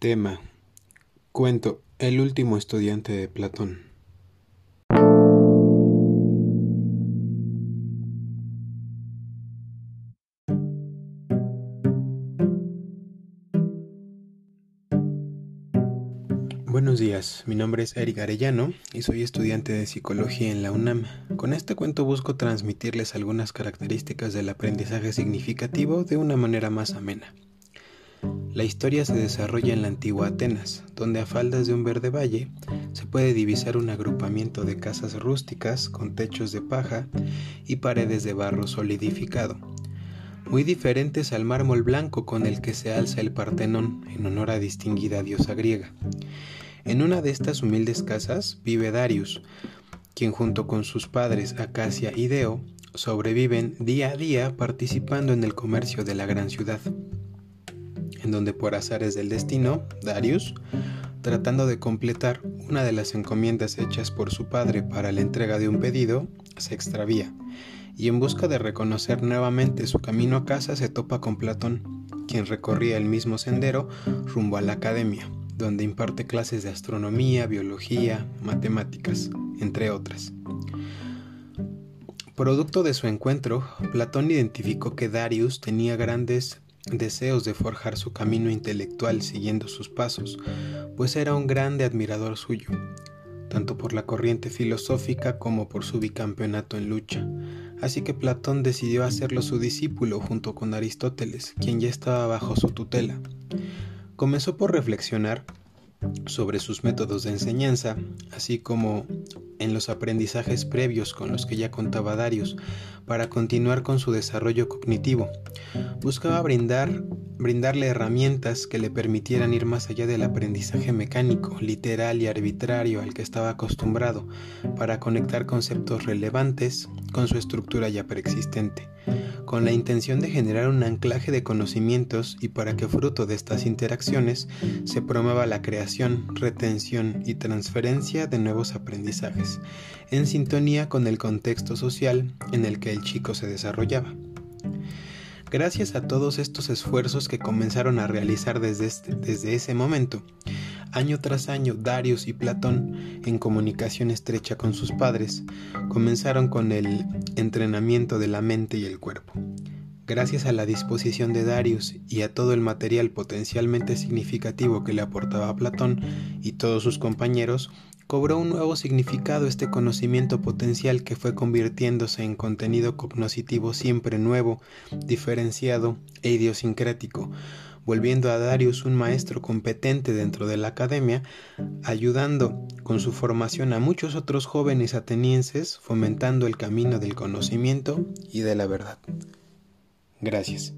Tema. Cuento. El último estudiante de Platón. Buenos días, mi nombre es Eric Arellano y soy estudiante de psicología en la UNAM. Con este cuento busco transmitirles algunas características del aprendizaje significativo de una manera más amena. La historia se desarrolla en la antigua Atenas, donde a faldas de un verde valle se puede divisar un agrupamiento de casas rústicas con techos de paja y paredes de barro solidificado, muy diferentes al mármol blanco con el que se alza el Partenón en honor a distinguida diosa griega. En una de estas humildes casas vive Darius, quien junto con sus padres Acacia y Deo sobreviven día a día participando en el comercio de la gran ciudad en donde por azares del destino, Darius, tratando de completar una de las encomiendas hechas por su padre para la entrega de un pedido, se extravía, y en busca de reconocer nuevamente su camino a casa se topa con Platón, quien recorría el mismo sendero rumbo a la academia, donde imparte clases de astronomía, biología, matemáticas, entre otras. Producto de su encuentro, Platón identificó que Darius tenía grandes deseos de forjar su camino intelectual siguiendo sus pasos, pues era un grande admirador suyo, tanto por la corriente filosófica como por su bicampeonato en lucha. Así que Platón decidió hacerlo su discípulo junto con Aristóteles, quien ya estaba bajo su tutela. Comenzó por reflexionar sobre sus métodos de enseñanza, así como en los aprendizajes previos con los que ya contaba Darius, para continuar con su desarrollo cognitivo. Buscaba brindar, brindarle herramientas que le permitieran ir más allá del aprendizaje mecánico, literal y arbitrario al que estaba acostumbrado, para conectar conceptos relevantes con su estructura ya preexistente con la intención de generar un anclaje de conocimientos y para que fruto de estas interacciones se promueva la creación, retención y transferencia de nuevos aprendizajes, en sintonía con el contexto social en el que el chico se desarrollaba. Gracias a todos estos esfuerzos que comenzaron a realizar desde, este, desde ese momento, Año tras año, Darius y Platón, en comunicación estrecha con sus padres, comenzaron con el entrenamiento de la mente y el cuerpo. Gracias a la disposición de Darius y a todo el material potencialmente significativo que le aportaba Platón y todos sus compañeros, cobró un nuevo significado este conocimiento potencial que fue convirtiéndose en contenido cognoscitivo siempre nuevo, diferenciado e idiosincrático, volviendo a Darius un maestro competente dentro de la academia, ayudando con su formación a muchos otros jóvenes atenienses, fomentando el camino del conocimiento y de la verdad. Gracias.